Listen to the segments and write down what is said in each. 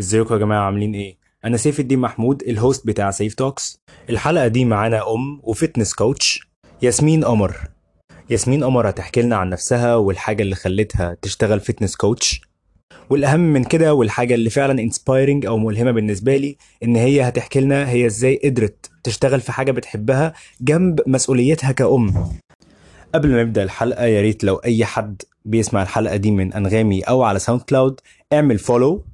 ازيكم يا جماعة عاملين إيه؟ أنا سيف الدين محمود ال host بتاع Seif Talks الحلقة دي معانا أم و fitness coach ياسمين قمر. ياسمين قمر هتحكي لنا عن نفسها والحاجة اللي خلتها تشتغل fitness coach والأهم من كده والحاجة اللي فعلا inspiring أو ملهمة بالنسبة لي إن هي هتحكي لنا هي إزاي قدرت تشتغل في حاجة بتحبها جنب مسؤوليتها كأم. قبل ما نبدأ الحلقة يا ريت لو أي حد بيسمع الحلقة دي من أنغامي أو على SoundCloud اعمل follow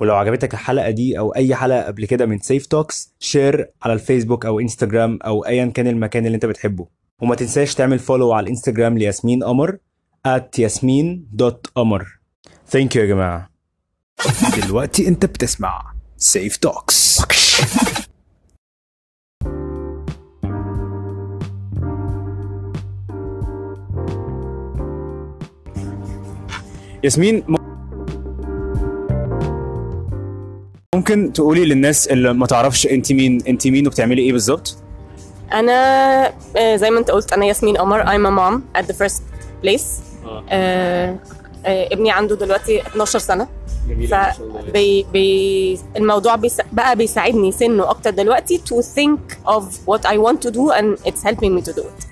ولو عجبتك الحلقة دي أو أي حلقة قبل كده من Seif Talks share على الفيسبوك أو انستجرام أو أيا كان المكان اللي أنت بتحبه. وما تنساش تعمل follow على الانستجرام لياسمين قمر at ياسمين dot قمر thank you يا جماعة. دلوقتي أنت بتسمع Seif Talks ياسمين ممكن تقولي للناس اللي ما تعرفش انت مين انت مين وبتعملي إيه بالظبط؟ أنا آه، زي ما أنت قلت أنا ياسمين قمر. I'm a mom at the first place. آه، آه، ابني عنده دلوقتي 12 سنة. ف بي بي الموضوع بيس بقى بيساعدني سنه أكتر دلوقتي to think of what I want to do and it's helping me to do it.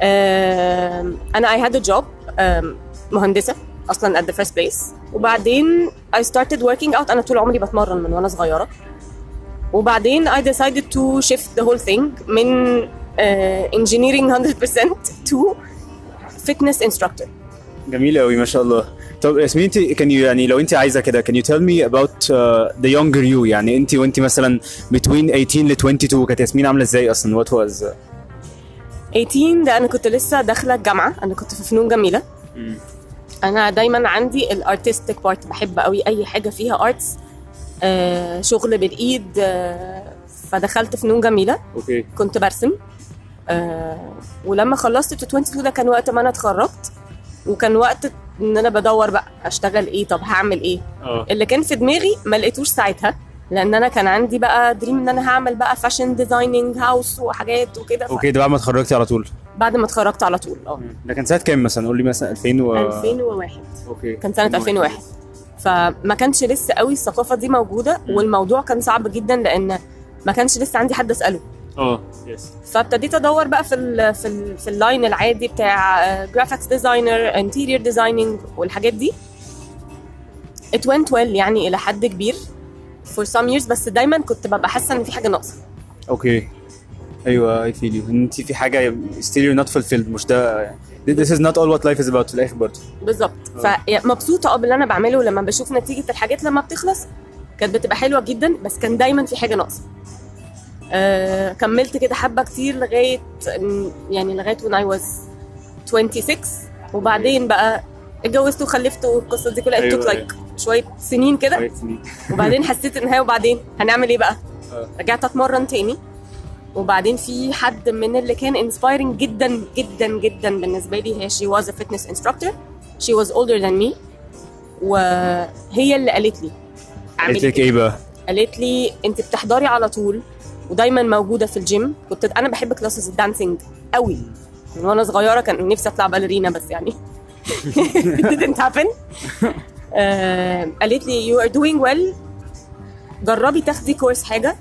آه، أنا I had a job آم، مهندسة. أصلا at the first place. وبعدين I started working out. أنا طول عمري بتمرن من وأنا صغيرة. وبعدين I decided to shift the whole thing من uh, engineering 100% to fitness instructor. جميل قوي ما شاء الله. طب ياسمين أنت كان يعني لو أنت عايزة كده can you tell me about uh, the younger you يعني أنت وأنت مثلا between 18 ل 22 كانت ياسمين عاملة إزاي أصلا؟ what was 18 ده أنا كنت لسه داخلة الجامعة. أنا كنت في فنون جميلة. أنا دايما عندي ال artistic part بحب قوي أي حاجة فيها arts آه شغل بالإيد آه فدخلت فنون جميلة. okay. كنت برسم. آه ولما خلصت في 22 ده كان وقت ما أنا اتخرجت وكان وقت إن أنا بدور بقى أشتغل إيه طب هعمل إيه. آه. اللي كان في دماغي ما لقيتوش ساعتها لأن أنا كان عندي بقى dream إن أنا هعمل بقى fashion designing house وحاجات وكده. ف- okay ده بعد ما اتخرجتي على طول. بعد ما اتخرجت على طول آه. ده كان سنة كام مثلا؟ قول لي مثلا 2000 و 2001 okay. كان سنة 2001 فما كانش لسه قوي الثقافة دي موجودة والموضوع كان صعب جدا لأن ما كانش لسه عندي حد أسأله. آه yes فابتديت أدور بقى في ال في ال في ال line العادي بتاع graphics designer interior designing والحاجات دي. It went well يعني إلى حد كبير for some years بس دايما كنت ببقى حاسة إن في حاجة ناقصة. okay. أيوه I feel you انت في حاجة still you're not fulfilled مش ده this is not all what life is about في الآخر برضه. بالظبط. فمبسوطه أه باللي أنا بعمله لما بشوف نتيجة الحاجات لما بتخلص كانت بتبقى حلوة جدا بس كان دايما في حاجة ناقصة. آه كملت كده حبة كتير لغاية يعني لغاية when I was 26 وبعدين بقى اتجوزت وخلفت والقصة دي كلها. أيوة، أيوة. أيوة. شوية سنين كده. وبعدين حسيت إن هي وبعدين. هنعمل إيه بقى؟ آه. رجعت أتمرن تاني. وبعدين في حد من اللي كان inspiring جدا جدا جدا بالنسبة لي هي she was a fitness instructor. She was older than me. وهي اللي قالت لي قالت لك. إيه بقى؟ قالت لي انت بتحضري على طول ودايما موجودة في الجيم كنت أنا بحب classes ال dancing قوي. من وأنا صغيرة كان نفسي أطلع ballerina بس يعني. Didn't happen. آه قالت لي you are doing well. جربي تاخدي كورس حاجة.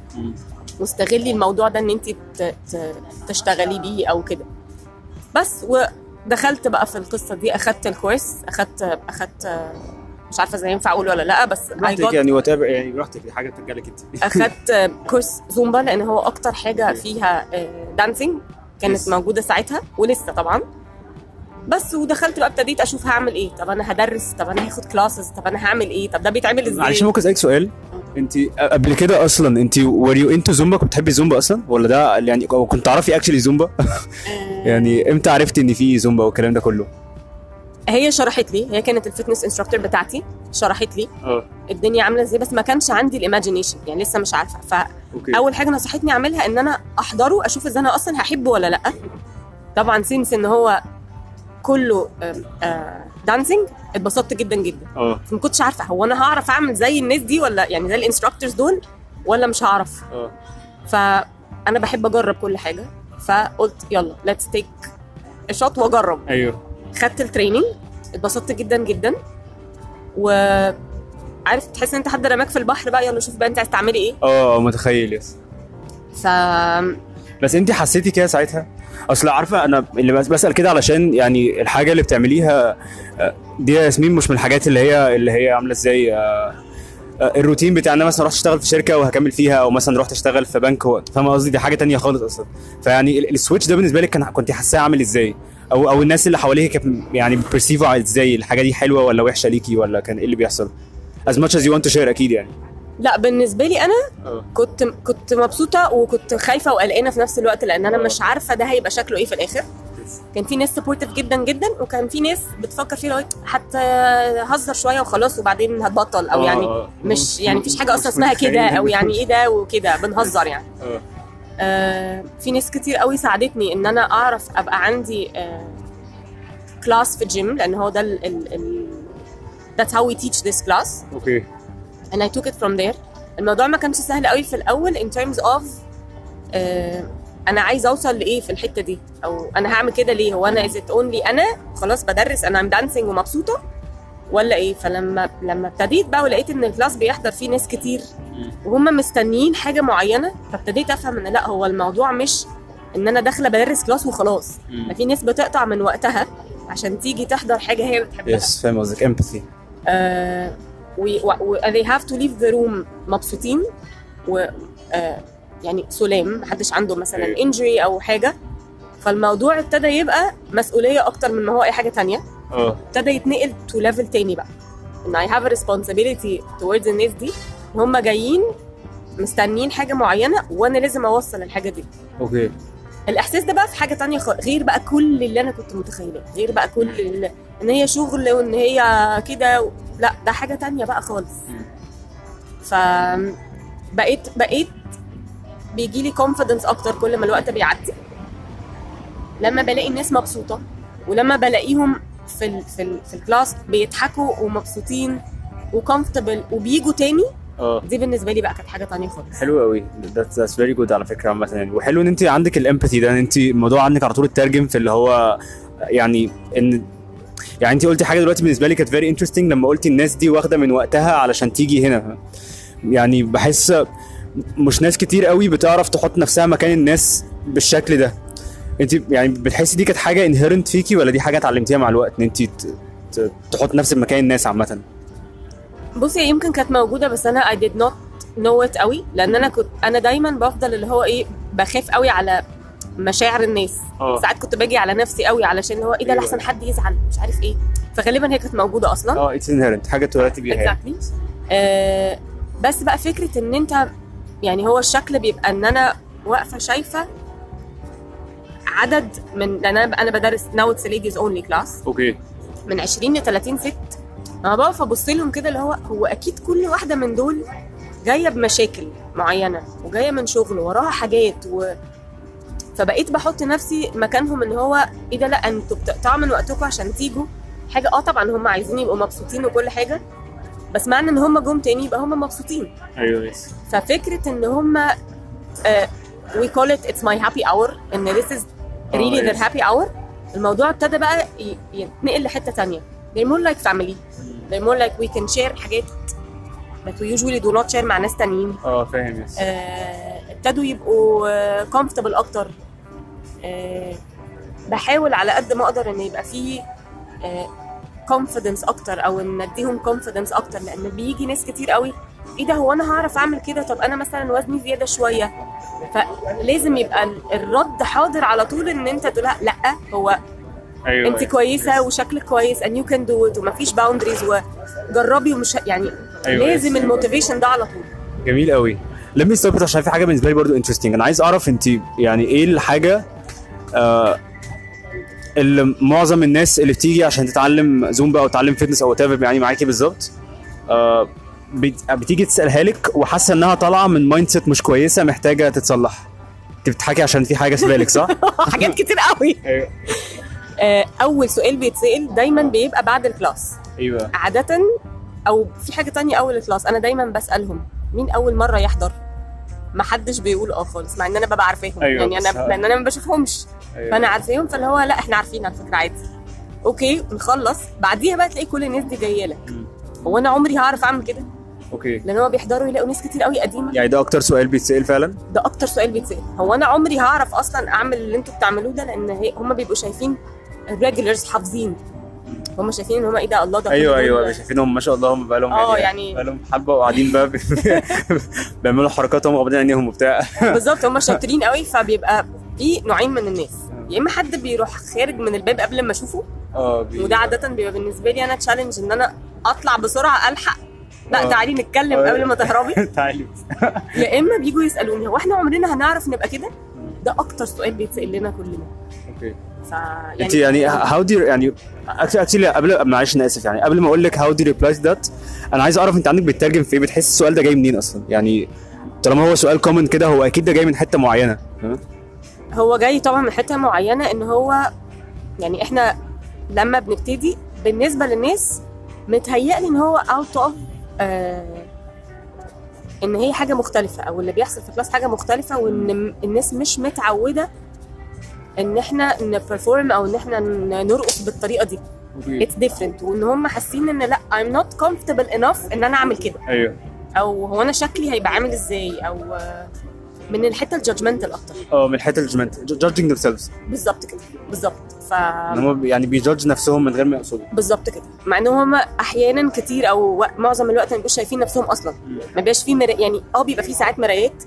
واستغلي الموضوع ده ان انت تشتغلي بيه أو كده. بس ودخلت بقى في القصة دي أخدت الكورس أخدت أخدت مش عارفة إذا ينفع أقول ولا لأ بس براحتك يعني whatever يعني براحتك دي حاجة بترجع لك انت. أخدت كورس زومبا لأن هو أكتر حاجة فيها dancing كانت Yes. موجودة ساعتها ولسه طبعا. بس ودخلت بقى ابتديت أشوف هعمل إيه. طب أنا هدرس طب أنا هاخد classes طب أنا هعمل إيه؟ طب ده بيتعمل إزاي؟ معلش ممكن أسألك سؤال؟ انت قبل كده أصلا انت were you into زومبا كنت بتحبي زومبا أصلا؟ ولا ده يعني كنت تعرفي actually زومبا آه، يعني إمتى عرفتي ان في زومبا والكلام ده كله؟ هي شرحت لي هي كانت ال fitness instructor بتاعتي شرحت لي آه. الدنيا عاملة إزاي بس ما كانش عندي ال imagination يعني لسه مش عارفة. فاول حاجة نصحتني أعملها إن أنا أحضره أشوف إذا أنا أصلا هحبه ولا لأ. طبعا since إن هو كله dancing اتبسطت جدا جدا. آه. ما كنتش عارفة هو أنا هعرف أعمل زي الناس دي ولا يعني زي ال instructors دول ولا مش هعرف؟ آه. فانا بحب أجرب كل حاجة فقلت يلا let's take shot وأجرب. أيوه. خدت ال training اتبسطت جدا جدا. و عارف تحس إن أنت حد رماك في البحر بقى يلا شوف بقى أنت عايز تعملي إيه. آه متخيل yes ف بس أنت حسيتي كده ساعتها؟ أصل عارفة أنا اللي بس بسأل كده علشان يعني الحاجة اللي بتعمليها آه، دي يا ياسمين مش من الحاجات اللي هي اللي هي عاملة إزاي آه، آه، الروتين بتاع ان أنا مثلا رحت أشتغل في شركة وهكمل فيها أو مثلا رحت أشتغل في بنك فاهمه قصدي؟ دي حاجة تانية خالص أصلا. فيعني ال- السwitch ده بالنسبة لك كان كنت حاساه عامل إزاي؟ أو أو الناس اللي حواليك كانت يعني بي perceive وا إزاي؟ الحاجة دي حلوة ولا وحشة ليكي ولا كان إيه اللي بيحصل؟ As much as you want to share أكيد يعني. لا بالنسبة لي أنا آه. كنت كنت مبسوطة وكنت خايفة وقلقانة في نفس الوقت لأن أنا مش عارفة ده هيبقى شكله إيه في الآخر. كان في ناس سبورتيف جدا جدا وكان في ناس بتفكر فيه لغايه حتى هزر شوية وخلاص وبعدين هتبطل أو يعني آه. مش يعني مفيش حاجة أصلا اسمها كده. أو يعني إيه ده وكده بنهزر يعني. آه. في ناس كتير قوي ساعدتني إن أنا أعرف أبقى عندي آه class في الجيم لأن هو ده ال ال ال that's how we teach this class. okay and I took it from there. الموضوع ما كانش سهل قوي في الأول in terms of آه أنا عايزة أوصل لإيه في الحتة دي؟ أو أنا هعمل كده ليه؟ هو أنا is it only أنا؟ خلاص بدرس أنا I'm dancing ومبسوطة؟ ولا إيه؟ فلما لما ابتديت بقى ولقيت إن ال class بيحضر فيه ناس كتير وهم مستنيين حاجة معينة فابتديت أفهم إن لأ هو الموضوع مش إن أنا داخلة بدرس class وخلاص. ده في ناس بتقطع من وقتها عشان تيجي تحضر حاجة هي بتحبها yes فاهم قصدك. empathy آه و, they have to leave the room مبسوطين و آه يعني سلام محدش عنده مثلا. injury أو حاجة. فالموضوع ابتدى يبقى مسؤولية أكتر من ما هو أي حاجة تانية. آه. ابتدى يتنقل to level تاني بقى. إن have a responsibility towards الناس دي. هم جايين مستنيين حاجة معينة وأنا لازم أوصل الحاجة دي. okay. الإحساس ده بقى في حاجة تانية خالص غير بقى كل اللي أنا كنت متخيلاه غير بقى كل اللي إن هي شغل وإن هي كده. لا ده حاجة تانية بقى خالص. ف بقيت بقيت بيجي لي confidence أكتر كل ما الوقت بيعدي. لما بلاقي الناس مبسوطة ولما بلاقيهم في ال في ال في ال class بيضحكوا ومبسوطين و comfortable وبيجوا تاني آه. دي بالنسبة لي بقى كانت حاجة تانية خالص. حلو قوي. That's very good على فكرة عامة. يعني وحلو إن انت عندك ال empathy ده إن انت الموضوع عندك على طول اترجم في اللي هو يعني إن يعني انت قلتي حاجة دلوقتي بالنسبة لي كانت very interesting لما قلتي الناس دي واخدة من وقتها علشان تيجي هنا. يعني بحس مش ناس كتير قوي بتعرف تحط نفسها مكان الناس بالشكل ده. انت يعني بتحسي دي كانت حاجة inherent فيكي ولا دي حاجة اتعلمتيها مع الوقت ان انت تحط نفسك مكان الناس عامة؟ بصي يمكن كانت موجودة بس أنا I did not know it قوي لأن أنا كنت أنا دايما بفضل اللي هو إيه بخاف قوي على مشاعر الناس. آه. ساعات كنت باجي على نفسي قوي علشان هو إيه ده أيوه. لحسن حد يزعل مش عارف إيه. فغالبا هي كانت موجودة أصلا. آه اتس انهيرنت حاجة اتولدتي بيها يعني. exactly. آه بس بقى فكرة إن أنت يعني هو الشكل بيبقى إن أنا واقفة شايفة عدد من لأن أنا أنا بدرس now it's ladies only class okay. من 20 ل 30 ست. أنا بقف أبص لهم كده اللي هو هو أكيد كل واحدة من دول جاية بمشاكل معينة وجاية من شغل وراها حاجات و فبقيت بحط نفسي مكانهم ان هو إيه ده لا أنتوا بتقطعوا من وقتكم عشان تيجوا. حاجة آه طبعا هم عايزين يبقوا مبسوطين وكل حاجة بس معنى ان هم جم تاني يبقى هم مبسوطين. أيوه ففكرة ان هم we call it it's my happy hour إن this is really آه، their yes. happy hour الموضوع ابتدى بقى يتنقل لحتة تانية. They're more like family. They're more like we can share حاجات that we usually do not share مع ناس تانيين. آه فاهم yes آه، ابتدوا يبقوا آه، comfortable أكتر. آه، بحاول على قد ما أقدر إن يبقى فيه آه، confidence أكتر أو إن أديهم confidence أكتر لأن بيجي ناس كتير قوي إيه ده هو أنا هعرف أعمل كده؟ طب أنا مثلا وزني زيادة شوية. فلازم يبقى ال- الرد حاضر على طول إن أنت تقول لا هو أيوه أنت كويسة وشكلك كويس and you can do it ومفيش boundaries وجربي ومش يعني أيوة، لازم yes. ال motivation ده على طول. جميل قوي. Let me stop it. عشان في حاجة بالنسبة لي برضو interesting أنا عايز أعرف أنت يعني إيه الحاجة آه اللي معظم الناس اللي بتيجي عشان تتعلم زومبا أو تتعلم fitness أو وات يعني معاكي بالظبط آه بت- بتيجي تسألها لك وحاسة إنها طالعة من mindset مش كويسة محتاجة تتصلح. أنت بتضحكي عشان في حاجة في بالك صح؟ حاجات كتير قوي. أيوه. آه، أول سؤال بيتسأل دايما بيبقى بعد ال class. أيوه. عادة أو في حاجة تانية أول ال class أنا دايما بسألهم. مين أول مرة يحضر؟ ما حدش بيقول آه خالص مع إن أنا ببقى عارفاهم. أيوة، يعني أنا لأن أنا ما بشوفهمش. أيوة. فأنا عارفاهم فاللي هو لأ إحنا عارفين على فكرة عادي. okay نخلص. بعديها بقى تلاقي كل الناس دي جاية لك. هو أنا عمري هعرف أعمل كده؟ Okay. لأن هو بيحضروا يلاقوا ناس كتير قوي قديمة. يعني ده أكتر سؤال بيتسأل فعلا؟ ده أكتر سؤال بيتسأل. هو أنا عمري هعرف أصلا أعمل اللي أنتوا بتعملوه ده؟ لأن هي هم بيبقوا شايفين ال regulars حافظين. هم شايفين إن هم إيه ده الله ده أيوه أيوه شايفينهم ما شاء الله هم بقالهم آه يعني- بقالهم حبة وقاعدين بقى بي- بيعملوا حركات هم غامضين عينيهم وبتاع. بالظبط هم شاطرين قوي فبيبقى في نوعين من الناس. يا إما حد بيروح خارج من الباب قبل ما أشوفه آه وده عادة بيبقى بالنسبة لي أنا challenge إن أنا أطلع بسرعة ألحق. لأ آه. تعالي نتكلم آه. قبل ما تهربي. تعالي يا إما بيجوا يسألوني هو إحنا عمرنا هنعرف نبقى كده؟ ده أكتر سؤال بيتسأل لنا كلنا. Okay ف انت يعني هاو دي يعني اكشلي قبل معلش أنا اسف يعني قبل ما أقول لك how they reply that أنا عايز اعرف انت عندك بتترجم في إيه؟ بتحس السؤال ده جاي منين أصلا؟ يعني طالما هو سؤال common كده هو أكيد ده جاي من حتة معينة؟ هو جاي طبعا من حتة معينة إن هو يعني إحنا لما بنبتدي بالنسبة للناس متهيألي إن هو out of إن هي حاجة مختلفة أو اللي بيحصل في class حاجة مختلفة وإن الناس مش متعودة إن إحنا ن perform أو إن إحنا نرقص بالطريقة دي. It's different وإن هم حاسين إن لأ I'm not comfortable enough إن أنا أعمل كده. أيوه. أو هو أنا شكلي هيبقى عامل إزاي؟ أو من الحتة ال judgmental أكتر. آه من حتة ال judgment judging themselves بالظبط كده. بالظبط. ف هم يعني بي judge نفسهم من غير ما يقصدوا. بالظبط كده. مع إن هم أحيانا كتير أو معظم الوقت ما بيبقوش شايفين نفسهم أصلا. ما بيبقاش في مرا... يعني آه بيبقى في ساعات مرايات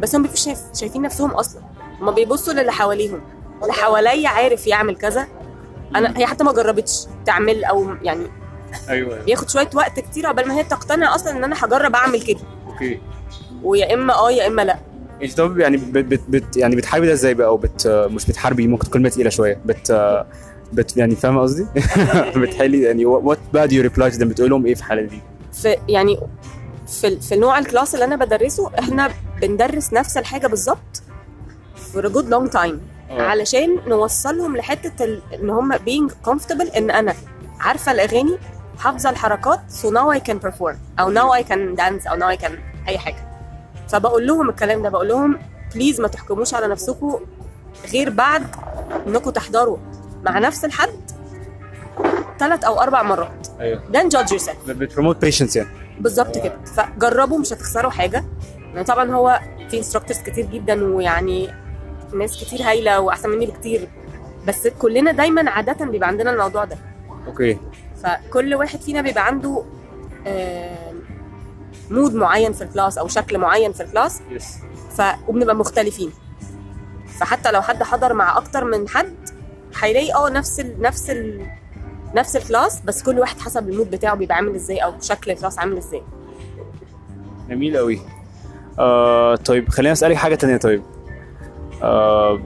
بس هم بيبقوش شايف... شايفين نفسهم أصلا. هم بيبصوا للي حواليهم. اللي حواليا عارف يعمل كذا. أنا هي حتى ما جربتش تعمل أو يعني أيوه. بياخد شوية وقت كتير عقبال ما هي تقتنع أصلا إن أنا هجرب أعمل كده. Okay. ويا إما آه يا إما لأ. انت طب يعني بت بت بت يعني بتحاربي ده إزاي بقى؟ أو بت مش بتحاربي ممكن تكون كلمه تقيلة شوية. بت بت يعني فاهمة قصدي؟ بتحلي يعني what بقى do reply ده بتقول لهم إيه في الحاله دي؟ في يعني في في النوع ال class اللي أنا بدرسه إحنا بندرس نفس الحاجة بالظبط. For a good long time. آه. علشان نوصلهم لحتة ال... إن هم being comfortable إن أنا عارفة الأغاني حافظة الحركات so now I can perform. أو now I can dance أو now I can أي حاجة. فبقول لهم الكلام ده بقول لهم please ما تحكموش على نفسكم غير بعد إنكم تحضروا مع نفس الحد ثلاث أو أربع مرات. أيوه. Then judge yourself. بت promote patience يعني. بالظبط كده. فجربوا مش هتخسروا حاجة. يعني طبعا هو في instructors كتير جدا ويعني ناس كتير هايلة وأحسن مني بكتير. بس كلنا دايما عادة بيبقى عندنا الموضوع ده. Okay. فكل واحد فينا بيبقى عنده آم، mood معين في ال class أو شكل معين في ال class. Yes ف وبنبقى مختلفين. فحتى لو حد حضر مع أكتر من حد هيلاقي آه نفس ال نفس ال نفس ال class بس كل واحد حسب ال mood بتاعه بيبقى عامل إزاي أو شكل ال class عامل إزاي. جميل قوي آه طيب خليني أسألك حاجة تانية. طيب آه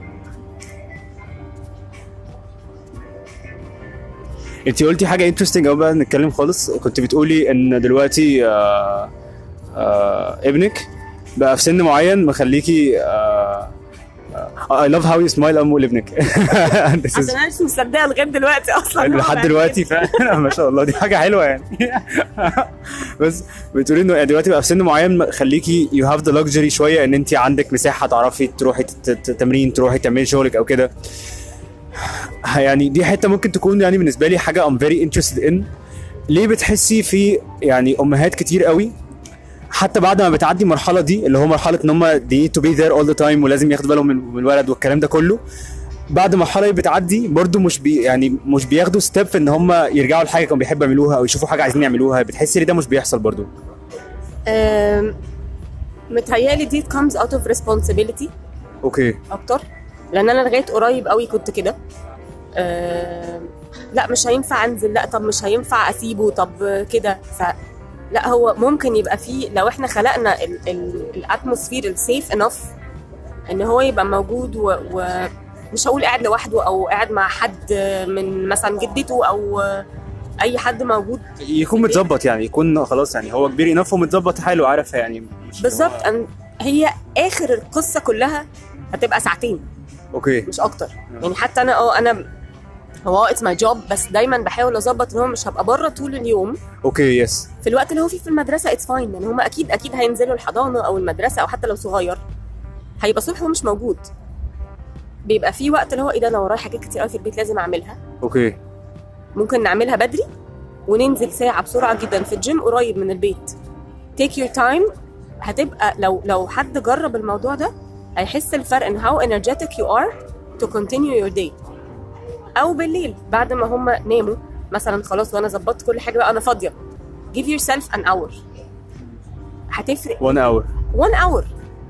انت قلتي حاجة interesting قوي بقى نتكلم خالص. كنت بتقولي إن دلوقتي آه آه ابنك بقى في سن معين مخليكي آه I love how you smile أم لابنك. This is- عشان أنا مش مصدقة لغاية دلوقتي أصلا. لحد دلوقتي. فعلا. ما شاء الله. دي حاجة حلوة يعني. بس بتقولي إنه دلوقتي بقى في سن معين خليكي you have the luxury شوية إن انت عندك مساحة تعرفي تروحي تمرين تروحي تعملي شغلك أو كده. يعني دي حتة ممكن تكون يعني بالنسبة لي حاجة I'm very interested ان ليه بتحسي في يعني أمهات كتير قوي حتى بعد ما بتعدي المرحلة دي اللي هو مرحلة إن هم they need to be there all the time ولازم ياخدوا بالهم من الولد والكلام ده كله بعد ما دي بتعدي برضو مش بي يعني مش بياخدوا step إن هم يرجعوا لحاجة كانوا بيحبوا يعملوها أو يشوفوا حاجة عايزين يعملوها. بتحسي إن ده مش بيحصل برضو. أم، متهيألي دي comes out of responsibility Okay. أكتر لأن أنا لغاية قريب قوي كنت كده. لا مش هينفع أنزل لا طب مش هينفع أسيبه طب كده. ف لا هو ممكن يبقى فيه لو إحنا خلقنا ال atmosphere ال safe enough إن هو يبقى موجود و, و مش هقول قاعد لوحده أو قاعد مع حد من مثلا جدته أو أي حد موجود يكون متظبط يعني يكون خلاص يعني هو كبير enough ومتظبط حاله عارف يعني. بالظبط. أن- هي آخر القصة كلها هتبقى ساعتين. Okay. مش أكتر. يعني حتى أنا أه أنا هو it's my job بس دايما بحاول أظبط إن هو مش هبقى بره طول اليوم. Okay yes في الوقت اللي هو فيه في المدرسة it's fine لأن هم أكيد أكيد هينزلوا الحضانة أو المدرسة أو حتى لو صغير. هيبقى صبح هو مش موجود. بيبقى في وقت اللي هو إيه ده أنا ورايا حاجات كتير قوي في البيت لازم أعملها. okay ممكن نعملها بدري وننزل ساعة بسرعة جدا في الجيم قريب من البيت. Take your time. هتبقى لو لو حد جرب الموضوع ده هيحس الفرق إن how energetic you are to continue your day. أو بالليل بعد ما هم ناموا مثلا خلاص وأنا ظبطت كل حاجة بقى أنا فاضية. Give yourself an hour. هتفرق؟ 1 اور 1 hour.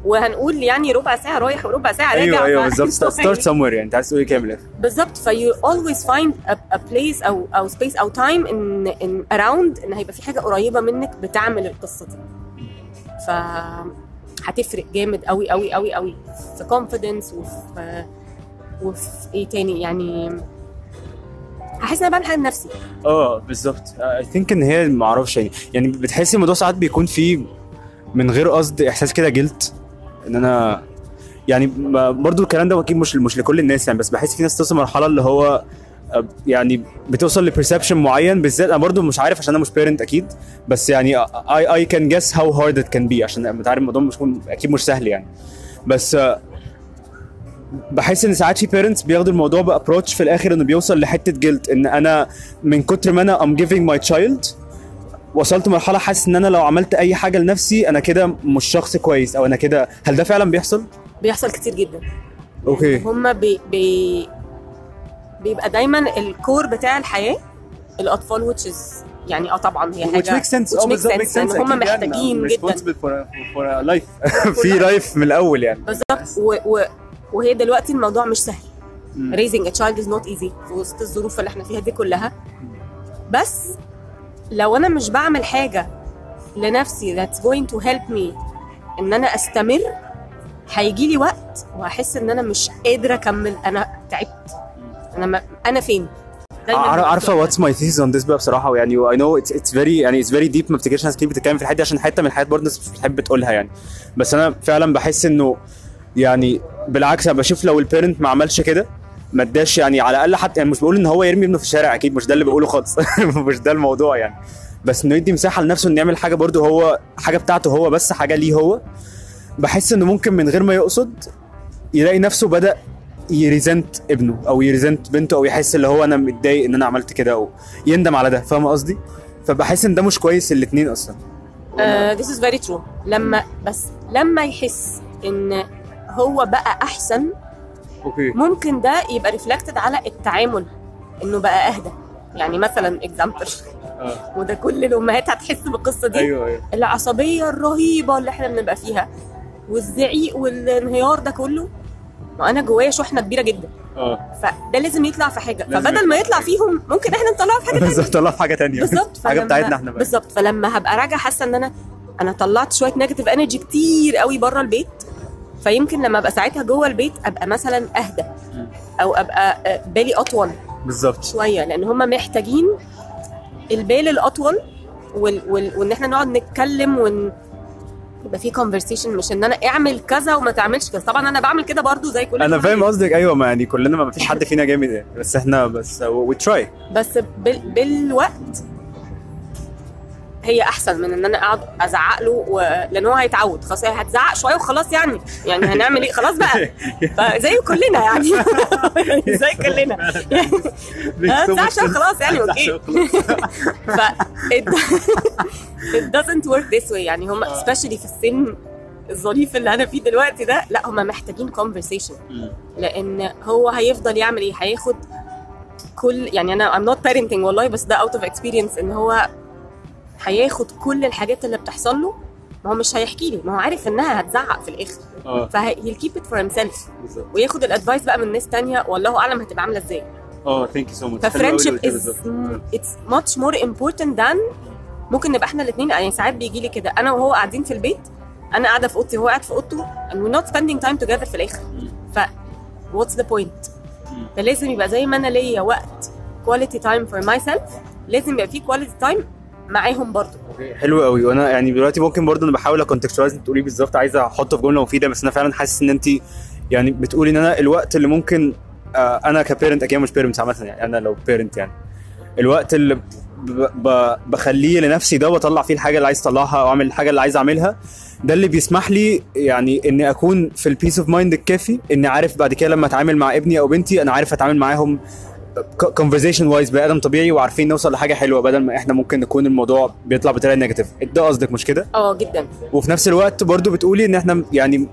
وهنقول يعني ربع ساعة رايح وربع ساعة راجع أيوه أيوه بالظبط. ستارت somewhere يعني أنت عايز تقول إيه كامل بالظبط. في you always find a, a place أو أو space أو time in in around إن هيبقى في حاجة قريبة منك بتعمل القصة دي. ف هتفرق جامد قوي قوي قوي قوي في confidence وفي وفي إيه تاني يعني؟ هحس إن أنا بعمل حاجة لنفسي آه بالظبط. اي ثينك إن هي ما أعرفش يعني يعني بتحس الموضوع ساعات بيكون فيه من غير قصد إحساس كده جلت إن أنا يعني برضو الكلام ده أكيد مش مش لكل الناس يعني بس بحس في ناس توصل مرحله اللي هو آه، يعني بتوصل ل perception معين بالذات أنا برضو مش عارف عشان أنا مش parent أكيد بس يعني I I can guess how hard it can be عشان أنت عارف الموضوع مش أكيد مش سهل يعني. بس آه، بحس إن ساعات في parents بياخدوا الموضوع ب approach في الآخر إنه بيوصل لحتة جلد إن أنا من كتر ما أنا I'm giving my child وصلت مرحلة حاسس إن أنا لو عملت أي حاجة لنفسي أنا كده مش شخص كويس أو أنا كده. هل ده فعلا بيحصل؟ بيحصل كتير جدا. okay. هما بي بي بيبقى دايما ال core بتاع الحياة الأطفال which is يعني آه طبعا هي حاجة which makes sense. which آه makes sense. sense. لأن هم يعني. محتاجين جدا. responsible for a, for a life في life من الأول يعني. بالظبط. وهي دلوقتي الموضوع مش سهل. raising a child is not easy في وسط الظروف اللي إحنا فيها دي كلها. بس لو أنا مش بعمل حاجة لنفسي that's going to help me إن أنا أستمر هيجي لي وقت وهحس إن أنا مش قادرة أكمل. أنا تعبت. أنا ما... أنا فين؟ عارفه. واتس ماي ثيس اون ذس بقى بصراحة. يعني I know it's it's very يعني it's very deep ما افتكرش ناس كتير بتتكلم في الحتة دي عشان حتة من الحاجات برضه الناس مش بتحب تقولها يعني. بس أنا فعلا بحس إنه يعني بالعكس أنا بشوف لو ال parent ما عملش كده ما اداش يعني على الأقل حتى يعني مش بقول إن هو يرمي ابنه في الشارع أكيد مش ده اللي بقوله خالص. مش ده الموضوع يعني. بس إنه يدي مساحة لنفسه إنه يعمل حاجة برضه هو حاجة بتاعته هو بس حاجة ليه هو. بحس إنه ممكن من غير ما يقصد يلاقي نفسه بدأ يريزنت ابنه أو يريزنت بنته أو يحس اللي هو أنا متضايق إن أنا عملت كده أو يندم على ده. فاهم قصدي؟ فبحس إن ده مش كويس الاثنين أصلا. آه this is very true. لما بس لما يحس إن هو بقى أحسن. okay. ممكن ده يبقى reflected على التعامل إنه بقى أهدى. يعني مثلا example آه. وده كل الأمهات هتحس بالقصة دي. أيوه أيوه. العصبية الرهيبة اللي إحنا بنبقى فيها والزعيق والانهيار ده كله. وأنا جوايا شحنة كبيرة جدا. آه. فده لازم يطلع في حاجة. فبدل ما يطلع. فيهم ممكن إحنا نطلعه في حاجة تانية. بالظبط طلع في حاجة تانية. بالظبط. حاجة بتاعتنا إحنا بقى. بالظبط. فلما هبقى راجعة حاسة إن أنا أنا طلعت شوية negative energy كتير قوي بره البيت. فيمكن لما أبقى ساعتها جوه البيت أبقى مثلا أهدى أو أبقى آه، بالي أطول بالظبط. شوية لأن هم محتاجين البال الأطول وال... وال... وإن إحنا نقعد نتكلم وإن يبقى في conversation مش إن أنا أعمل كذا وما تعملش كذا. طبعا أنا بعمل كده برضو زي كل أنا. فاهم قصدك. أيوه ما يعني كلنا ما فيش حد فينا جامد بس إحنا بس we try بس بال... بالوقت هي أحسن من إن أنا أقعد أزعق له و... لأن هو هيتعود. خلاص هي هتزعق شوية وخلاص يعني. يعني هنعمل إيه؟ خلاص بقى. فزي كلنا يعني. زي كلنا. يعني تزعقش خلاص يعني أوكي. ف it, it doesn't work this way يعني. هم especially في السن الظريف اللي أنا فيه دلوقتي ده لا هم محتاجين conversation. لأن هو هيفضل يعمل إيه؟ هياخد كل يعني أنا I'm not parenting والله بس ده out of experience إن هو هياخد كل الحاجات اللي بتحصل له ما هو مش هيحكي لي ما هو عارف إنها هتزعق في الآخر. آه. ف he'll keep it for himself. بالظبط. وياخد ال advice بقى من ناس تانية والله أعلم هتبقى عاملة إزاي. آه thank you so much ف friendship is it's much more important than ممكن نبقى إحنا الاثنين يعني ساعات بيجي لي كده أنا وهو قاعدين في البيت أنا قاعدة في أوضتي وهو قاعد في أوضته and we're not spending time together في الآخر. ف what's the point فلازم يبقى زي ما أنا ليا وقت quality time for myself لازم يبقى في quality time معاهم برضو حلو قوي. وأنا يعني دلوقتي ممكن برضه أنا بحاول أ contextualize انت تقولي بالظبط عايزة احطه في جمله مفيدة بس أنا فعلا حاسس ان انت يعني بتقولي ان أنا الوقت اللي ممكن آه أنا ك parent أكيد مش parent عامة يعني أنا لو parent يعني. الوقت اللي بخليه لنفسي ده واطلع فيه الحاجة اللي عايز اطلعها أو اعمل الحاجة اللي عايز اعملها ده اللي بيسمح لي يعني اني اكون في ال peace of mind الكافي اني عارف بعد كده لما اتعامل مع ابني أو بنتي أنا عارف اتعامل معاهم conversation wise بني آدم طبيعي وعارفين نوصل لحاجة حلوة بدل ما إحنا ممكن نكون الموضوع بيطلع بطريقة negative ده قصدك مش كده؟ آه جدا. وفي نفس الوقت برضو بتقولي إن إحنا يعني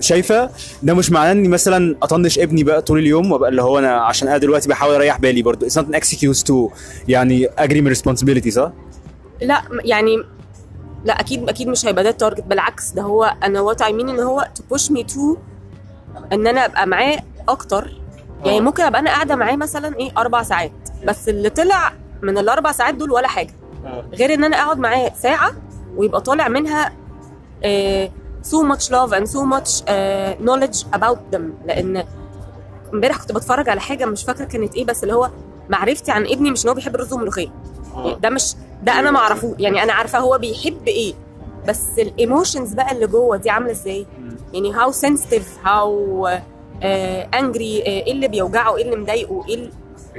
شايفة ده مش معناه إني مثلا أطنش ابني بقى طول اليوم وأبقى اللي هو أنا عشان أنا دلوقتي بحاول أريح بالي برضو. It's not an excuse to يعني اجري من responsibility صح؟ لا يعني لا أكيد أكيد مش هيبقى ده ال target بالعكس ده هو أنا what I mean إن هو to push me to إن أنا أبقى معاه أكتر. يعني آه. ممكن أبقى أنا قاعدة معاه مثلا إيه أربع ساعات. بس اللي طلع من الأربع ساعات دول ولا حاجة. غير إن أنا أقعد معاه ساعة ويبقى طالع منها آه so much love and so much آه knowledge about them. لأن امبارح كنت بتفرج على حاجة مش فاكرة كانت إيه بس اللي هو معرفتي عن ابني مش إن هو بيحب الرز والملوخيه يعني ده مش ده أنا ما اعرفه يعني أنا عارفة هو بيحب إيه. بس ال emotions بقى اللي جوه دي عاملة إزاي؟ يعني how sensitive how angry إيه اللي بيوجعه؟ إيه اللي مضايقه؟ إيه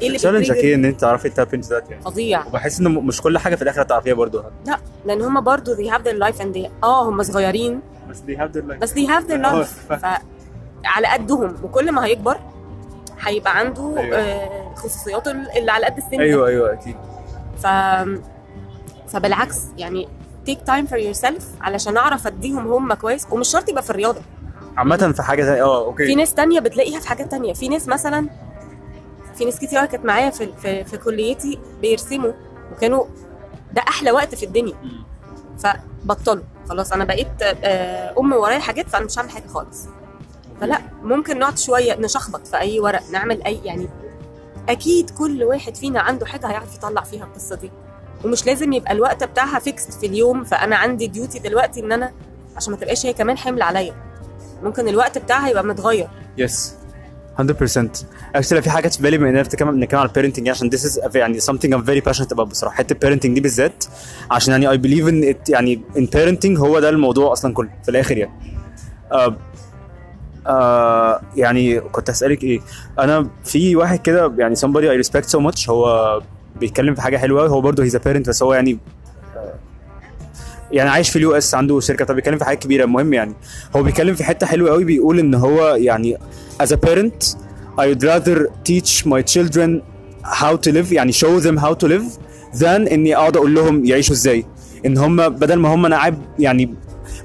إيه اللي challenge. أكيد إن أنت تعرفي tap into that يعني. فظيع. وبحس ان مش كل حاجة في الآخر هتعرفيها برضو لا لأن هم برضو they have their life and they آه هم صغيرين. بس they have their life. بس they have their آه، life. فعلى قدهم. وكل ما هيكبر هيبقى عنده أيوة. آه، خصوصياته اللي على قد السن أيوه أيوه أكيد. ف فبالعكس يعني take time for yourself علشان أعرف أديهم هم كويس. ومش شرط يبقى في الرياضة. عامة في حاجة زي آه okay. في ناس تانية بتلاقيها في حاجات تانية. في ناس مثلا في ناس كتير كانت معايا في, في في كليتي بيرسموا وكانوا ده أحلى وقت في الدنيا. فبطلوا. خلاص أنا بقيت آه، أم ورايا حاجات فأنا مش هعمل حاجة خالص. فلا ممكن نقعد شوية نشخبط في أي ورق نعمل أي يعني أكيد كل واحد فينا عنده حاجة هيعرف يطلع فيها القصة دي. ومش لازم يبقى الوقت بتاعها fixed في اليوم فأنا عندي duty دلوقتي إن أنا عشان ما تبقاش هي كمان حمل عليا. ممكن الوقت بتاعها يبقى متغير. yes 100% actually في حاجات في بالي بما إننا بنتكلم بنتكلم على ال parenting عشان this is يعني something I'm very passionate about بصراحة. حتة ال parenting دي بالذات عشان يعني I believe in it يعني in parenting هو ده الموضوع أصلا كله في الآخر يعني. آه آه يعني كنت اسالك إيه؟ أنا في واحد كده يعني somebody I respect so much هو بيتكلم في حاجة حلوة هو برضه a parent بس هو يعني يعني عايش في ال US عنده شركة طب بيتكلم في حاجات كبيرة. المهم يعني هو بيتكلم في حتة حلوة قوي بيقول إن هو يعني as a parent I would rather teach my children how to live يعني show them how to live than إني أقعد أقول لهم يعيشوا إزاي. إن هم بدل ما هم أنا قاعد يعني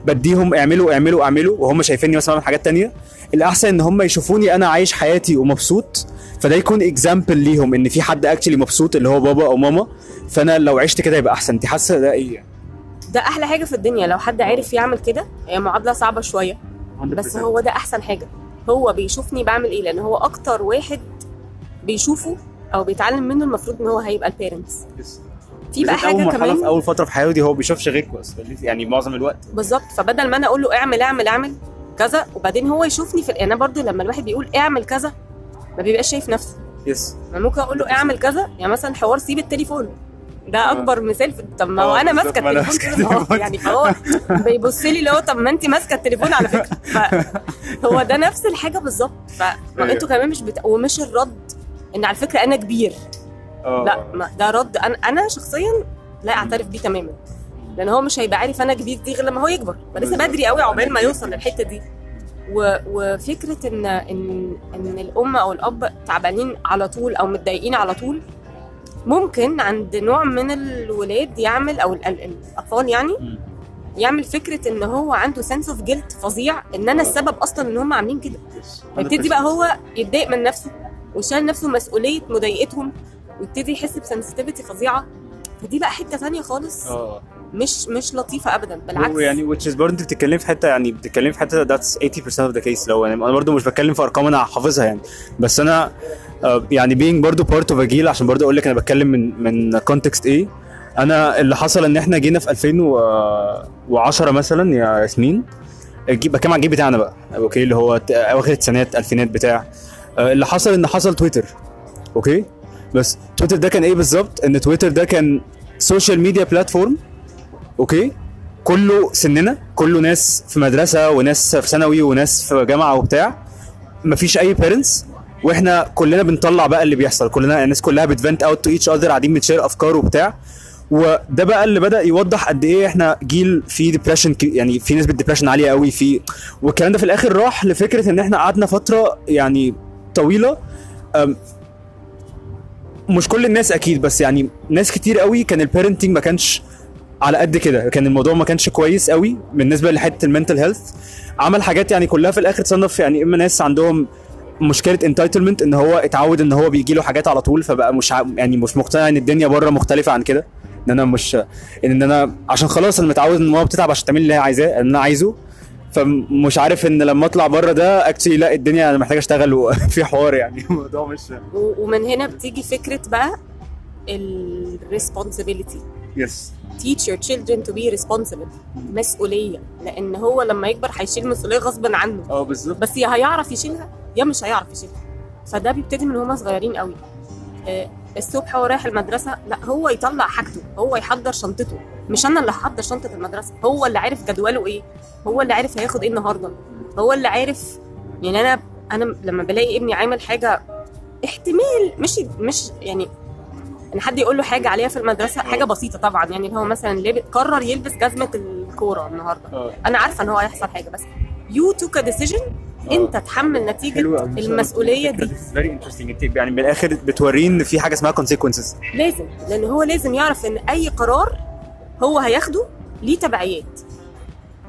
بديهم اعملوا اعملوا اعملوا وهم شايفيني مثلا بعمل حاجات تانية الأحسن إن هم يشوفوني أنا عايش حياتي ومبسوط فده يكون example ليهم إن في حد actually مبسوط اللي هو بابا أو ماما فأنا لو عشت كده يبقى أحسن. انت حاسة ده إيه ده أحلى حاجة في الدنيا. لو حد عارف يعمل كده هي معادلة صعبة شوية. بس هو ده أحسن حاجة. هو بيشوفني بعمل إيه؟ لأن هو أكتر واحد بيشوفه أو بيتعلم منه المفروض إن هو هيبقى ال parents في بقى حاجة مرحلة كمان. في أول فترة في حياته دي هو بيشوفش غيركم أصلا يعني معظم الوقت. بالظبط. فبدل ما أنا أقول له اعمل اعمل اعمل كذا وبعدين هو يشوفني في أنا برضو لما الواحد بيقول اعمل كذا ما بيبقاش شايف نفسه. yes أنا ممكن أقول له اعمل كذا. يعني مثلا حوار سيب التليفون. ده أكبر مثال في طب ما هو آه، أنا ماسكة التليفون. يعني فهو بيبص لي اللي هو طب ما انت ماسكة التليفون على فكرة. فهو ده نفس الحاجة بالظبط. فما أيوه. أنتوا كمان مش بت... ومش الرد. إن على فكرة أنا كبير. لا ما ده رد. أنا أنا شخصيا لا أعترف بيه تماما. لأن هو مش هيبقى عارف أنا كبير دي غير لما هو يكبر. فلسه بالظبط. بدري قوي عقبال ما يوصل للحتة دي. و... وفكرة ان ان إن الأم أو الأب تعبانين على طول أو متضايقين على طول ممكن عند نوع من الولاد يعمل أو ال- ال- الأطفال يعني. يعمل فكرة إن هو عنده sense of guilt فظيع إن أنا السبب أصلا إن هم عاملين كده. فيبتدي بقى هو يتضايق من نفسه ويشيل نفسه مسؤولية مضايقتهم ويبتدي يحس ب sensitivity فظيعة. فدي بقى حتة تانية خالص. آه. مش مش لطيفة ابدا بالعكس. يعني which is برضه انت بتتكلمي في حتة يعني بتتكلمي في حتة that's 80% of the case. لو يعني أنا برضه مش بتكلم في أرقام أنا حافظها يعني. بس أنا آه، يعني being برضه part of a جيل عشان برضه أقول لك أنا بتكلم من من context إيه أنا اللي حصل إن إحنا جينا في 2010 مثلا يا ياسمين. بتكلم على الجيل بتاعنا بقى. okay اللي هو أواخر التسعينات ألفينات بتاع. آه، اللي حصل إن حصل تويتر okay؟ بس تويتر ده كان إيه بالظبط؟ إن تويتر ده كان social media platform okay؟ كله سننا كله ناس في مدرسة وناس في ثانوي وناس في جامعة وبتاع. مفيش أي parents وإحنا كلنا بنطلع بقى اللي بيحصل. كلنا الناس كلها بت vent out to each other قاعدين بن share أفكار وبتاع. وده بقى اللي بدأ يوضح قد إيه إحنا جيل فيه depression يعني في نسبة depression عالية قوي في والكلام ده في الآخر راح لفكرة إن إحنا قعدنا فترة يعني طويلة مش كل الناس أكيد بس يعني ناس كتير قوي كان ال parenting ما كانش على قد كده. كان الموضوع ما كانش كويس قوي بالنسبة لحتة ال mental health عمل حاجات يعني كلها في الآخر تصنف يعني إما ناس عندهم مشكلة entitlement إن هو اتعود إن هو بيجي له حاجات على طول فبقى مش. يعني مش مقتنع إن الدنيا بره مختلفة عن كده. إن أنا مش إن أنا عشان خلاص أنا متعود إن ماما بتتعب عشان تعمل اللي هي عايزاه اللي أنا عايزه. فمش عارف إن لما أطلع بره ده اكشلي لا الدنيا أنا محتاج أشتغل وفي حوار يعني. الموضوع مش ومن هنا بتيجي فكرة بقى ال responsibility يس teach your children to be responsible. مسؤولية. لأن هو لما يكبر هيشيل مسؤولية غصب عنه. آه بالظبط. بس يا هيعرف يشيلها يا مش هيعرف يشيلها. فده بيبتدي من هما صغيرين قوي. آه، الصبح هو رايح المدرسة لا هو يطلع حاجته هو يحضر شنطته. مش أنا اللي هحضر شنطة المدرسة هو اللي عارف جدوله إيه هو اللي عارف هياخد إيه النهارده هو اللي عارف. يعني أنا أنا لما بلاقي ابني عامل حاجة احتمال مش مش يعني إن حد يقول له حاجة عليها في المدرسة حاجة بسيطة طبعا. يعني اللي هو مثلا ليه قرر يلبس جزمة الكورة النهارده. آه. أنا عارفة إن هو هيحصل حاجة بس you took a decision انت تحمل نتيجة المسؤولية دي. very interesting انت يعني من الآخر بتوريه إن في حاجة اسمها consequences. لازم لأن هو لازم يعرف إن أي قرار هو هياخده ليه تبعيات.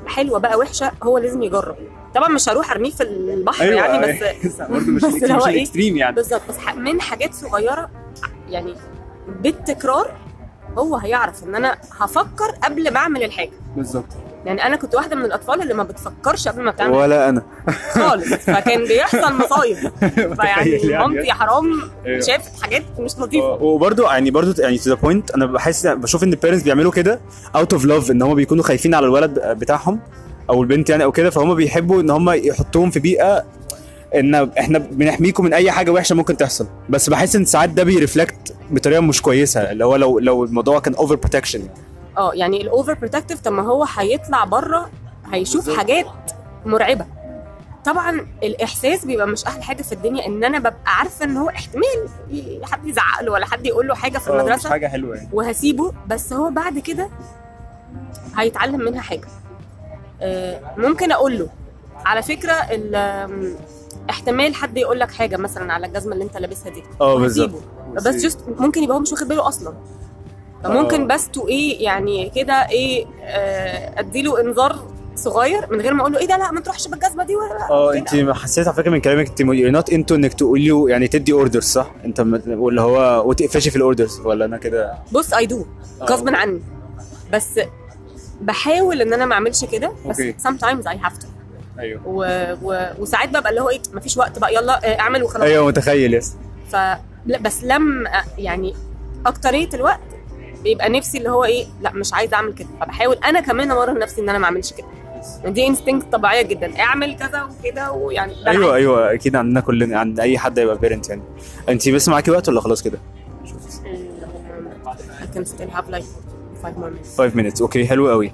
حلوة بقى وحشة هو لازم يجرب. طبعا مش هروح أرميه في البحر أيوة يعني بس برضه مش بس هو مش إيه؟ يعني. بالظبط. بس من حاجات صغيرة يعني بالتكرار هو هيعرف إن أنا هفكر قبل ما أعمل الحاجة. بالظبط. يعني أنا كنت واحدة من الأطفال اللي ما بتفكرش قبل ما بتعمل ولا أنا. خالص. فكان بيحصل مصايب. فيعني يعني. مامتي حرام أيوة. شافت حاجات مش لطيفة. وبرضه يعني برضه يعني to the point أنا بحس بشوف إن ال parents بيعملوا كده out of love إن هم بيكونوا خايفين على الولد بتاعهم أو البنت يعني أو كده فهم بيحبوا إن هم يحطوهم في بيئة إن إحنا بنحميكم من أي حاجة وحشة ممكن تحصل. بس بحس إن ساعات ده بي reflect بطريقة مش كويسة اللي هو لو لو الموضوع كان over protection آه يعني ال over protective طب ما هو هيطلع بره هيشوف حاجات مرعبة. طبعا الإحساس بيبقى مش أحلى حاجة في الدنيا إن أنا ببقى عارفة إن هو احتمال حد يزعق له ولا حد يقول له حاجة في المدرسة حاجة حلوة يعني. وهسيبه بس هو بعد كده هيتعلم منها حاجة. آه، ممكن أقول له على فكرة احتمال حد يقول لك حاجة مثلا على الجزمة اللي أنت لابسها دي آه. بالظبط. بس just ممكن يبقى هو مش واخد باله أصلا. فممكن آه. بس to إيه يعني كده إيه آه، أديله إنذار صغير من غير ما أقول له إيه ده لا ما تروحش بالجزمة دي ولا آه. انت حسيت على فكرة من كلامك انت you're not into إنك تقولي له يعني تدي orders صح؟ أنت واللي هو وتقفشي في ال orders ولا أنا كده بص I do غصب عني بس بحاول إن أنا ما أعملش كده بس okay. sometimes I have to أيوه و... و... وساعات ببقى اللي هو إيه مفيش وقت بقى يلا آه، أعمل وخلاص أيوه متخيل yes ف بس لما يعني أكترية الوقت بيبقى نفسي اللي هو إيه لأ مش عايزة أعمل كده. فبحاول أنا كمان امرن نفسي إن أنا ما أعملش كده. دي instinct طبيعية جدا. أعمل كذا وكده ويعني أيوه العادي. أيوه. أكيد عندنا كلنا عند أي حد هيبقى parent يعني. انت بس معاكي وقت ولا خلاص كده؟ I can still have like five more minutes. 5 minutes. okay حلو قوي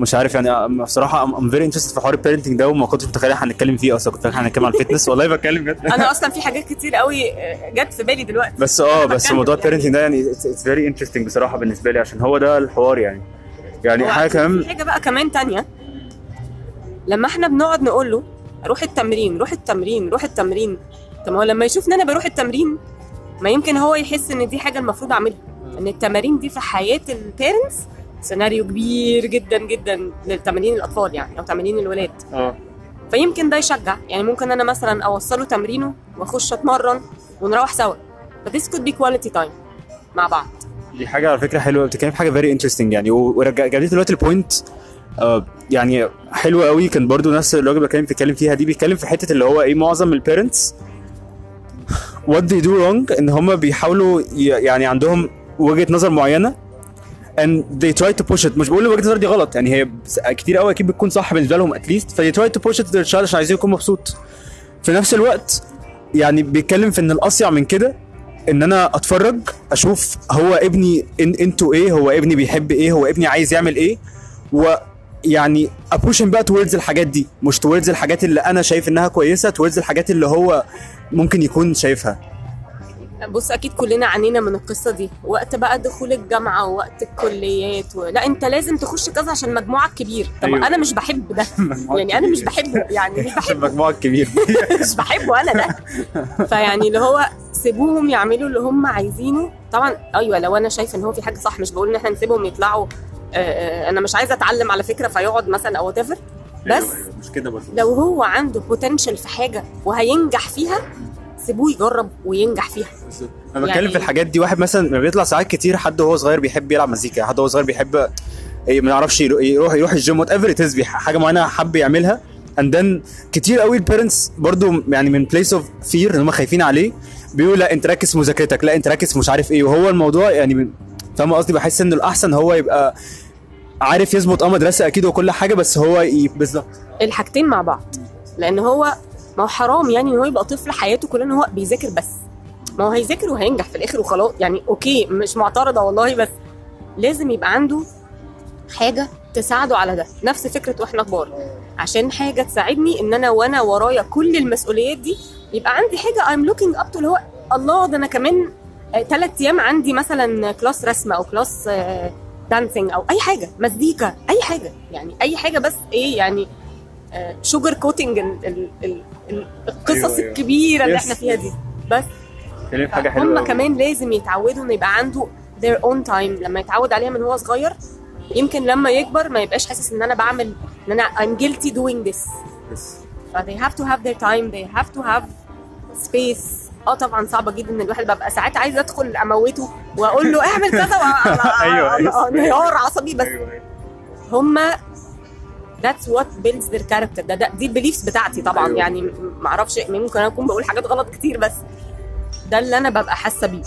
مش عارف يعني آه، بصراحة I'm very interested في حوار ال parenting ده وما كنتش متخيل هنتكلم فيه أصلا كنت فاكر هنتكلم عن ال fitness والله بتكلم بجد. أنا أصلا في حاجات كتير قوي آه، جت في بالي دلوقتي. بس آه بس موضوع يعني. ال parenting ده يعني it's very interesting بصراحة بالنسبة لي عشان هو ده الحوار يعني. يعني حاجة كمان في حاجة بقى كمان تانية. لما إحنا بنقعد نقول له روح التمرين روح التمرين روح التمرين. طب هو لما يشوف ان أنا بروح التمرين ما يمكن هو يحس إن دي حاجة المفروض أعملها. إن التمارين دي في حياة ال parents سيناريو كبير جدا جدا للتمارين الأطفال يعني أو تمارين الولاد. آه. فيمكن ده يشجع. يعني ممكن أنا مثلا أوصله تمرينه وأخش أتمرن ونروح سوا. ف this could be quality time مع بعض. دي حاجة على فكرة حلوة. بتتكلم في حاجة very interesting يعني. ورجعت دلوقتي ال point آه يعني حلوة قوي. كان برضو نفس الراجل اللي كان بيتكلم فيها دي بيتكلم في حتة اللي هو إيه معظم ال parents what they do wrong إن هم بيحاولوا يعني عندهم وجهة نظر معينة and they try to push it. مش بقول وجهه النظر دي غلط. يعني هي كتير قوي أكيد بتكون صح بالنسبة لهم at least ف they try to push it to their child عشان عايزين يكون مبسوط. في نفس الوقت يعني بيتكلم في إن الأصح من كده إن أنا أتفرج أشوف هو ابني إن أنتوا إيه هو ابني بيحب إيه هو ابني عايز يعمل إيه ويعني أ push بقى towards الحاجات دي مش towards الحاجات اللي أنا شايف إنها كويسة towards الحاجات اللي هو ممكن يكون شايفها. بص أكيد كلنا عانينا من القصة دي. وقت بقى دخول الجامعة ووقت الكليات و... لا أنت لازم تخش كذا عشان مجموعك كبير. طب أيوة. أنا مش بحب ده. يعني أنا مش بحبه. يعني مش بحبه. المجموع الكبير مش بحبه أنا ده. فيعني اللي هو سيبوهم يعملوا اللي هم عايزينه. طبعا أيوه لو أنا شايفة إن هو في حاجة صح مش بقول إن إحنا نسيبهم يطلعوا أنا مش عايزة أتعلم على فكرة فيقعد مثلا أو what بس مش كده برضه. لو هو عنده potential في حاجة وهينجح فيها سيبوه يجرب وينجح فيها. أنا بتكلم يعني- في الحاجات دي واحد مثلا ما بيطلع ساعات كتير حد وهو صغير بيحب يلعب مزيكا حد وهو صغير بيحب إيه، ما يعرفش يرو- يروح يروح الجيم whatever it حاجة معينة حب يعملها. and then كتير قوي ال parents برضو يعني من place of fear إن هم خايفين عليه بيقولوا لا أنت ركز مذاكرتك لا أنت ركز مش عارف إيه. وهو الموضوع يعني فاهم قصدي؟ بحس ان الأحسن هو يبقى عارف يظبط آه مدرسة أكيد وكل حاجة بس هو بالظبط. الحاجتين مع بعض. لأن هو ما هو حرام يعني إن هو يبقى طفل حياته كلها إن هو بيذاكر بس. ما هو هيذاكر وهينجح في الآخر وخلاص. يعني okay مش معترضة والله بس لازم يبقى عنده حاجة تساعده على ده. نفس فكرة وإحنا كبار. عشان حاجة تساعدني إن أنا وأنا ورايا كل المسؤوليات دي يبقى عندي حاجة I'm looking up to اللي هو الله ده أنا كمان ثلاث أيام عندي مثلا class رسم أو class dancing أو أي حاجة مزيكا أي حاجة. يعني أي حاجة بس إيه يعني sugar coating القصص أيوة، أيوة. الكبيرة اللي Yes. إحنا فيها دي بس كلام حاجة حلوة هم. كمان لازم يتعودوا ان يبقى عنده their own time لما يتعود عليها من هو صغير يمكن لما يكبر ما يبقاش حاسس إن أنا بعمل إن أنا I'm guilty doing this بس. ف they have to have their time they have to have space آه طبعا صعبة جدا إن الواحد ببقى ساعات عايز أدخل أموته وأقول له اعمل كذا وأ- أيوة، أيوة. انهيار عصبي بس هما that's what builds their character. ده, ده دي البيليفز بتاعتي طبعا. أيوة. يعني م- معرفش ممكن أكون بقول حاجات غلط كتير بس ده اللي أنا ببقى حاسة بيه.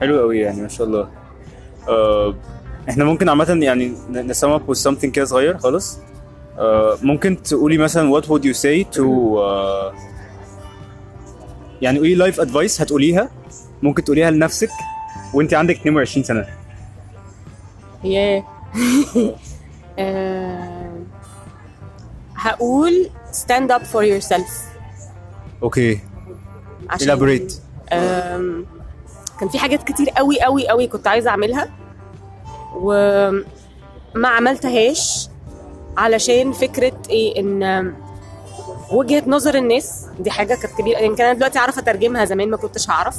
حلو قوي يعني ما شاء الله. آه إحنا ممكن عامة يعني نسم اب with something كده صغير خالص. آه ممكن تقولي مثلا what would you say to آه يعني قولي life advice هتقوليها ممكن تقوليها لنفسك وأنت عندك 22 سنة. ياه آه، هقول stand up for yourself. أوكي. عشان elaborate. كان في حاجات كتير قوي قوي قوي كنت عايزة أعملها. وما عملتهاش علشان فكرة إيه إن وجهة نظر الناس دي حاجة كانت كبيرة. يمكن أنا دلوقتي عارفة أترجمها زمان ما كنتش هعرف.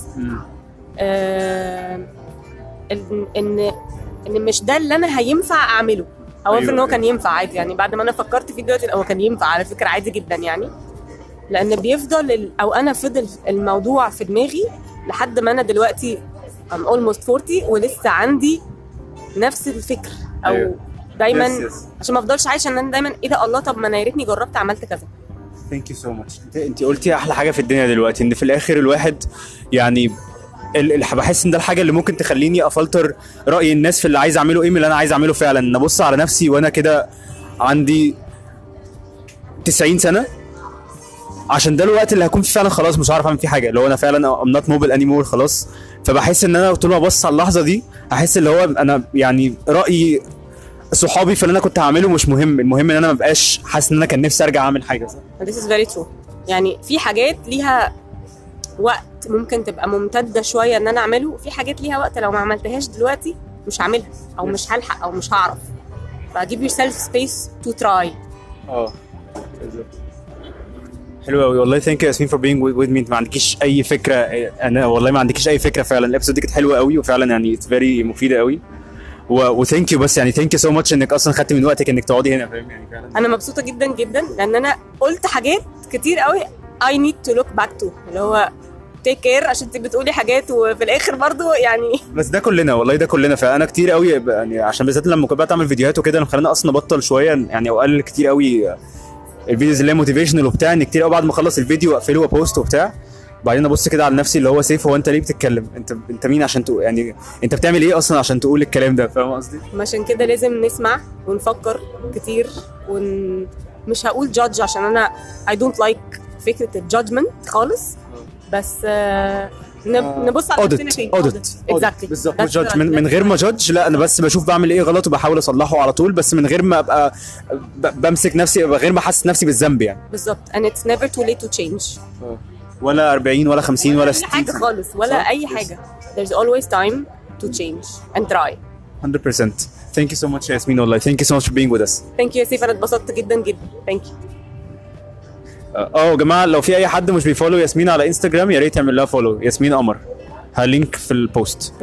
آم، إن إن إن مش ده اللي أنا هينفع أعمله أو أيوة، ان هو أيوة. كان ينفع عادي يعني بعد ما أنا فكرت فيه دلوقتي هو كان ينفع على فكرة عادي جدا يعني لأن بيفضل أو أنا فضل الموضوع في دماغي لحد ما أنا دلوقتي I'm almost 40 ولسه عندي نفس الفكر أو أيوة. دايما Yes, yes. عشان ما أفضلش عايشة إن أنا دايما إيه ده الله طب ما أنا يا ريتني جربت عملت كذا thank you so much أنت قلتي أحلى حاجة في الدنيا دلوقتي إن في الآخر الواحد يعني بحس إن ده الحاجة اللي ممكن تخليني أفلتر رأي الناس في اللي عايز أعمله إيه من اللي أنا عايز أعمله فعلا. ان ابص على نفسي وأنا كده عندي 90 سنة عشان ده الوقت اللي هكون فيه فعلا خلاص مش عارف أعمل فيه حاجة. هو أنا فعلا I'm not mobile anymore خلاص. فبحس إن أنا طول ما ببص على اللحظة دي احس اللي هو أنا يعني رايي صحابي في اللي أنا كنت هعمله مش مهم. المهم إن أنا ما بقاش حاسس إن أنا كان نفسي أرجع أعمل حاجة. This is very true. يعني في حاجات ليها وقت ممكن تبقى ممتدة شوية إن أنا أعمله وفي حاجات ليها وقت لو ما عملتهاش دلوقتي مش هعملها أو مش هلحق أو مش هعرف. ف give yourself space to try. آه. حلو قوي والله thank you ياسمين for being with me ما عندكيش أي فكرة أنا والله ما عندكيش أي فكرة. فعلا ال episode دي كانت حلوة قوي وفعلا يعني it's very مفيدة قوي و thank you بس يعني thank you so much إنك أصلا خدت من وقتك إنك تقعدي هنا فاهم؟ يعني فعلا. أنا مبسوطة جدا جدا لأن أنا قلت حاجات كتير قوي I need to look back to. اللي هو take care عشان انت بتقولي حاجات وفي الآخر برضو يعني بس ده كلنا والله ده كلنا. فأنا كتير قوي يعني عشان بالذات لما كنت بعمل فيديوهات وكده اللي خلاني أصلا أبطل شوية يعني أو أقلل كتير قوي ال videos اللي هي motivational وبتاع إن كتير قوي بعد ما أخلص الفيديو أقفله و post وبتاع. بعدين أبص كده على نفسي اللي هو سيف هو أنت ليه بتتكلم؟ أنت أنت مين عشان تقول يعني أنت بتعمل إيه أصلا عشان تقول الكلام ده؟ فاهم قصدي؟ عشان كده لازم نسمع ونفكر كتير ون مش هقول judge عشان أنا I don't like فكرة ال judgment خالص. بس آه، نب- نبص على نفسنا فين؟ audit exactly بالظبط. judge من, من غير ما judge لا أنا بس بشوف بعمل إيه غلط وبحاول أصلحه على طول بس من غير ما أبقى بمسك نفسي من غير ما أحس نفسي بالذنب يعني. بالظبط. And it's never too late to change. ولا 40 ولا 50 ولا أي 60 حاجة خالص ولا؟ أي حاجة. There's always time to change and try. 100% Thank you so much ياسمين والله. Thank you so much for being with us. Thank you يا سيف. أنا اتبسطت جدا جدا. Thank you. آه يا جماعة لو في أي حد مش بي follow ياسمين على انستجرام يا ريت يعمل لها follow ياسمين قمر هلينك في ال post.